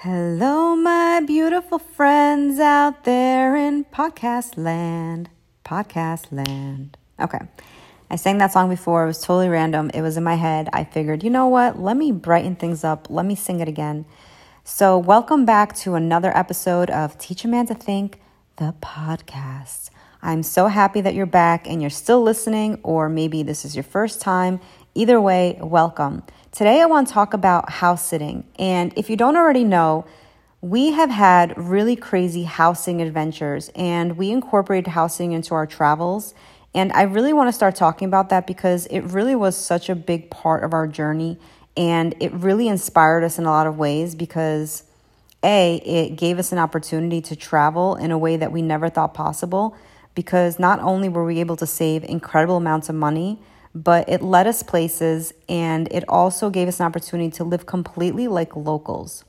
Hello, my beautiful friends out there in podcast land. Podcast land. Okay. I sang that song before. It was totally random. It was in my head. I figured, you know what? Let me brighten things up. Let me sing it again. So, welcome back to another episode of Teach a Man to Think, the podcast. I'm so happy that you're back and you're still listening, or maybe this is your first time. Either way, welcome. Today, I want to talk about house sitting. And if you don't already know, we have had really crazy housing adventures and we incorporated housing into our travels. And I really want to start talking about that because it really was such a big part of our journey and it really inspired us in a lot of ways because A, it gave us an opportunity to travel in a way that we never thought possible because not only were we able to save incredible amounts of money, but it led us places and it also gave us an opportunity to live completely like locals.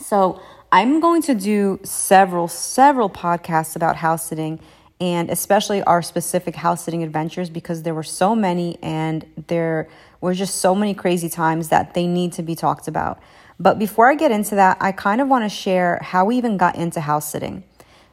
So, I'm going to do several, several podcasts about house sitting and especially our specific house sitting adventures because there were so many and there were just so many crazy times that they need to be talked about. But before I get into that, I kind of want to share how we even got into house sitting.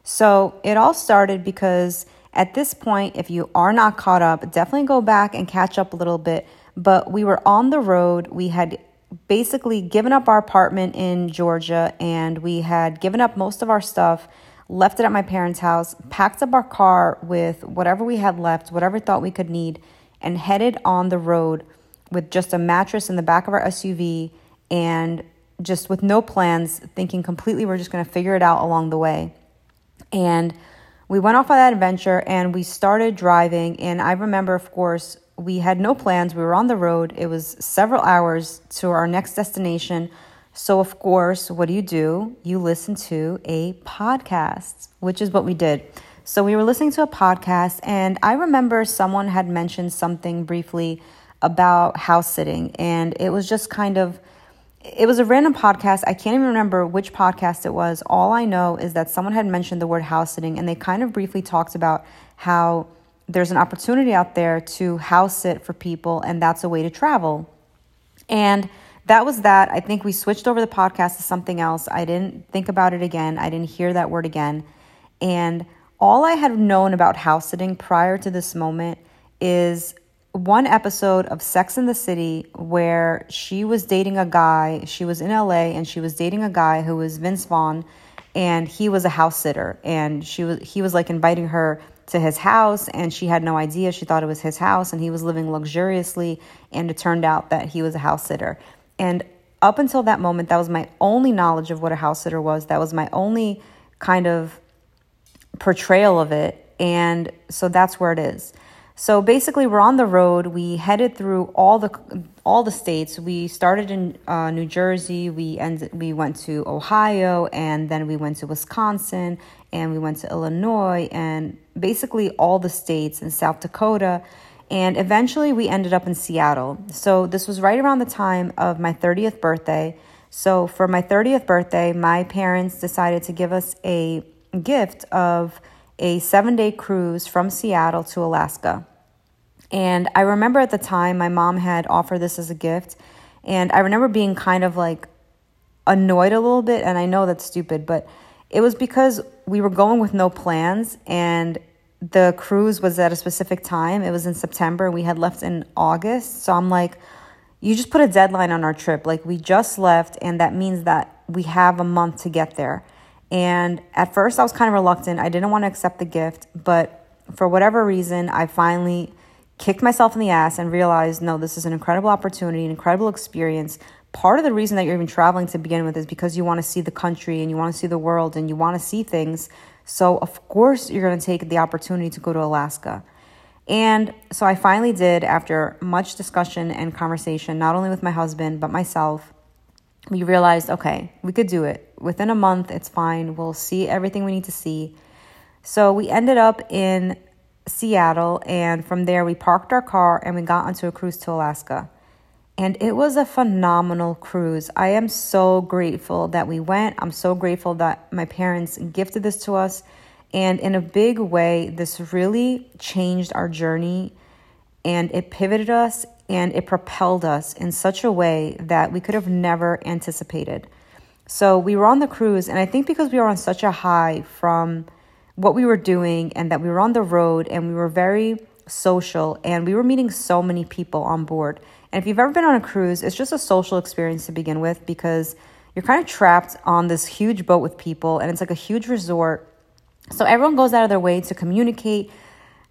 So, it all started because at this point, if you are not caught up, definitely go back and catch up a little bit. But we were on the road. We had basically given up our apartment in Georgia and we had given up most of our stuff, left it at my parents' house, packed up our car with whatever we had left, whatever thought we could need, and headed on the road with just a mattress in the back of our SUV and just with no plans, thinking completely we're just going to figure it out along the way. And we went off on that adventure and we started driving. And I remember, of course, we had no plans. We were on the road. It was several hours to our next destination. So, of course, what do you do? You listen to a podcast, which is what we did. So, we were listening to a podcast, and I remember someone had mentioned something briefly about house sitting, and it was just kind of it was a random podcast. I can't even remember which podcast it was. All I know is that someone had mentioned the word house sitting and they kind of briefly talked about how there's an opportunity out there to house sit for people and that's a way to travel. And that was that. I think we switched over the podcast to something else. I didn't think about it again. I didn't hear that word again. And all I had known about house sitting prior to this moment is one episode of Sex in the City where she was dating a guy. She was in LA and she was dating a guy who was Vince Vaughn, and he was a house sitter. And she was he was like inviting her to his house, and she had no idea. She thought it was his house, and he was living luxuriously. And it turned out that he was a house sitter. And up until that moment, that was my only knowledge of what a house sitter was. That was my only kind of portrayal of it. And so that's where it is. So basically, we're on the road. We headed through all the all the states. We started in uh, New Jersey. We ended. We went to Ohio, and then we went to Wisconsin, and we went to Illinois, and basically all the states in South Dakota. And eventually, we ended up in Seattle. So this was right around the time of my 30th birthday. So for my 30th birthday, my parents decided to give us a gift of a seven day cruise from Seattle to Alaska. And I remember at the time my mom had offered this as a gift. And I remember being kind of like annoyed a little bit. And I know that's stupid, but it was because we were going with no plans and the cruise was at a specific time. It was in September. We had left in August. So I'm like, you just put a deadline on our trip. Like we just left, and that means that we have a month to get there. And at first, I was kind of reluctant. I didn't want to accept the gift, but for whatever reason, I finally kicked myself in the ass and realized no, this is an incredible opportunity, an incredible experience. Part of the reason that you're even traveling to begin with is because you want to see the country and you want to see the world and you want to see things. So, of course, you're going to take the opportunity to go to Alaska. And so I finally did, after much discussion and conversation, not only with my husband, but myself we realized, okay, we could do it. Within a month, it's fine. We'll see everything we need to see. So we ended up in Seattle, and from there, we parked our car and we got onto a cruise to Alaska. And it was a phenomenal cruise. I am so grateful that we went. I'm so grateful that my parents gifted this to us. And in a big way, this really changed our journey and it pivoted us and it propelled us in such a way that we could have never anticipated. So we were on the cruise, and I think because we were on such a high from what we were doing and that we were on the road and we were very social and we were meeting so many people on board. And if you've ever been on a cruise, it's just a social experience to begin with because you're kind of trapped on this huge boat with people and it's like a huge resort. So everyone goes out of their way to communicate.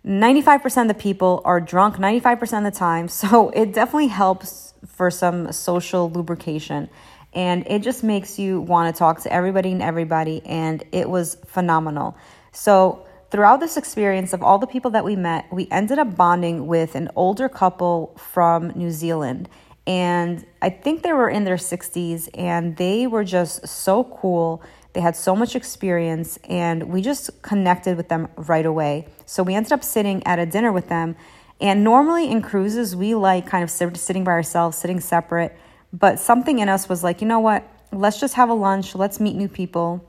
95% of the people are drunk 95% of the time. So it definitely helps for some social lubrication. And it just makes you want to talk to everybody and everybody and it was phenomenal. So throughout this experience of all the people that we met we ended up bonding with an older couple from new zealand. And i think they were in their 60s and they were just so cool they had so much experience and we just connected with them right away so we ended up sitting at a dinner with them and normally in cruises we like kind of sitting by ourselves sitting separate but something in us was like, you know what? Let's just have a lunch. Let's meet new people.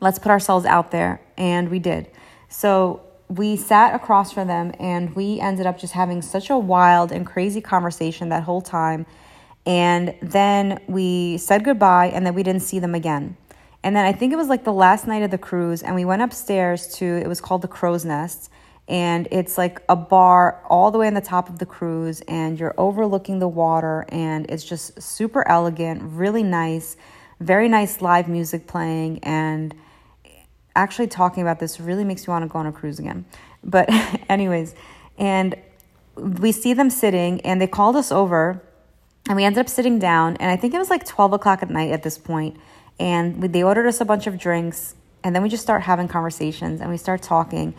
Let's put ourselves out there. And we did. So we sat across from them and we ended up just having such a wild and crazy conversation that whole time. And then we said goodbye and then we didn't see them again. And then I think it was like the last night of the cruise, and we went upstairs to, it was called the Crow's Nest. And it's like a bar all the way on the top of the cruise and you're overlooking the water and it's just super elegant really nice very nice live music playing. And actually talking about this really makes me want to go on a cruise again. But anyways and we see them sitting and they called us over and we ended up sitting down and i think it was like 12 o'clock at night at this point and they ordered us a bunch of drinks and then we just start having conversations and we start talking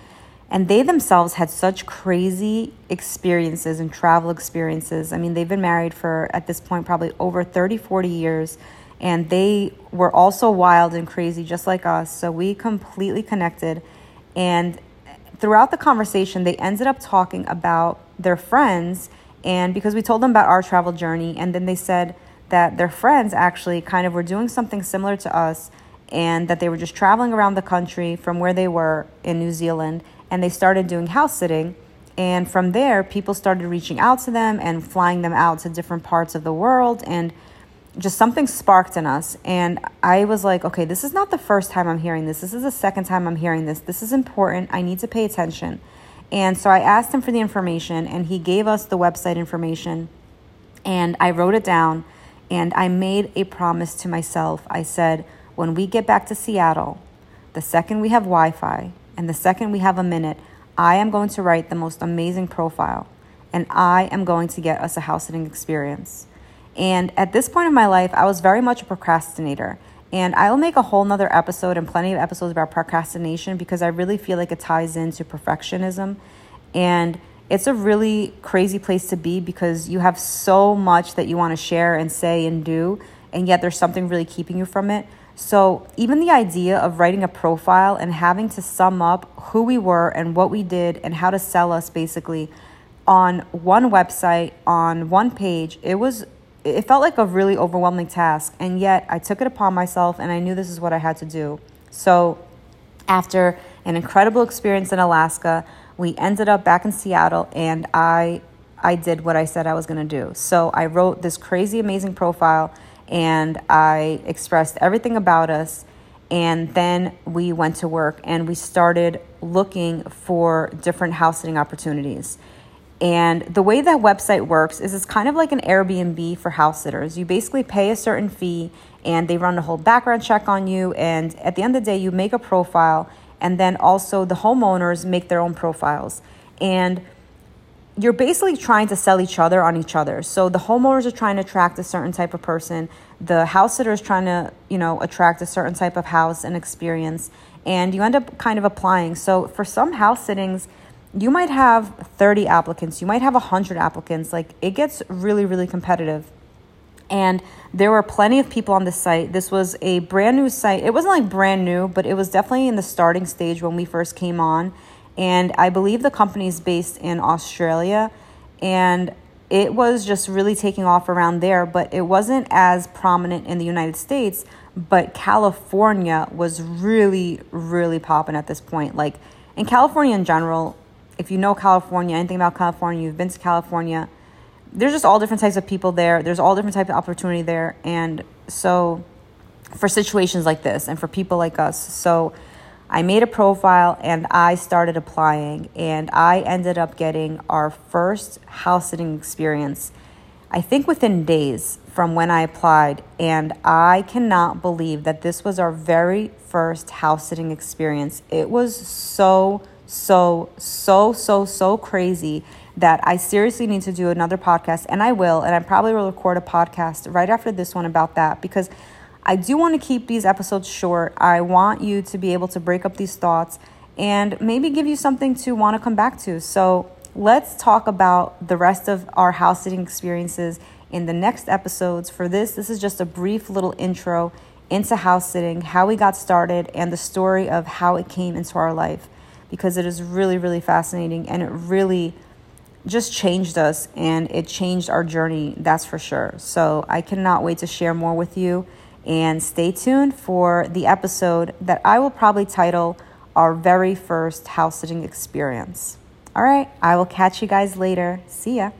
and they themselves had such crazy experiences and travel experiences. I mean, they've been married for, at this point, probably over 30, 40 years. And they were also wild and crazy, just like us. So we completely connected. And throughout the conversation, they ended up talking about their friends. And because we told them about our travel journey, and then they said that their friends actually kind of were doing something similar to us and that they were just traveling around the country from where they were in New Zealand and they started doing house sitting. And from there, people started reaching out to them and flying them out to different parts of the world. And just something sparked in us. And I was like, okay, this is not the first time I'm hearing this. This is the second time I'm hearing this. This is important. I need to pay attention. And so I asked him for the information, and he gave us the website information. And I wrote it down, and I made a promise to myself. I said, when we get back to Seattle, the second we have Wi Fi, and the second we have a minute, I am going to write the most amazing profile and I am going to get us a house sitting experience. And at this point in my life, I was very much a procrastinator. And I'll make a whole nother episode and plenty of episodes about procrastination because I really feel like it ties into perfectionism. And it's a really crazy place to be because you have so much that you want to share and say and do, and yet there's something really keeping you from it. So, even the idea of writing a profile and having to sum up who we were and what we did and how to sell us basically on one website, on one page, it was it felt like a really overwhelming task. And yet, I took it upon myself and I knew this is what I had to do. So, after an incredible experience in Alaska, we ended up back in Seattle and I I did what I said I was going to do. So, I wrote this crazy amazing profile and I expressed everything about us. And then we went to work and we started looking for different house sitting opportunities. And the way that website works is it's kind of like an Airbnb for house sitters. You basically pay a certain fee and they run a whole background check on you. And at the end of the day, you make a profile. And then also the homeowners make their own profiles. And you're basically trying to sell each other on each other. So the homeowners are trying to attract a certain type of person. The house sitter is trying to, you know, attract a certain type of house and experience. And you end up kind of applying. So for some house sittings, you might have 30 applicants, you might have 100 applicants. Like it gets really, really competitive. And there were plenty of people on the site. This was a brand new site. It wasn't like brand new, but it was definitely in the starting stage when we first came on and I believe the company is based in Australia. And it was just really taking off around there, but it wasn't as prominent in the United States. But California was really, really popping at this point. Like in California in general, if you know California, anything about California, you've been to California, there's just all different types of people there. There's all different types of opportunity there. And so for situations like this and for people like us. So I made a profile and I started applying, and I ended up getting our first house sitting experience, I think within days from when I applied. And I cannot believe that this was our very first house sitting experience. It was so, so, so, so, so crazy that I seriously need to do another podcast, and I will, and I probably will record a podcast right after this one about that because I do want to keep these episodes short. I want you to be able to break up these thoughts and maybe give you something to want to come back to. So, let's talk about the rest of our house sitting experiences in the next episodes. For this, this is just a brief little intro into house sitting, how we got started, and the story of how it came into our life because it is really, really fascinating and it really just changed us and it changed our journey, that's for sure. So, I cannot wait to share more with you. And stay tuned for the episode that I will probably title Our Very First House Sitting Experience. All right, I will catch you guys later. See ya.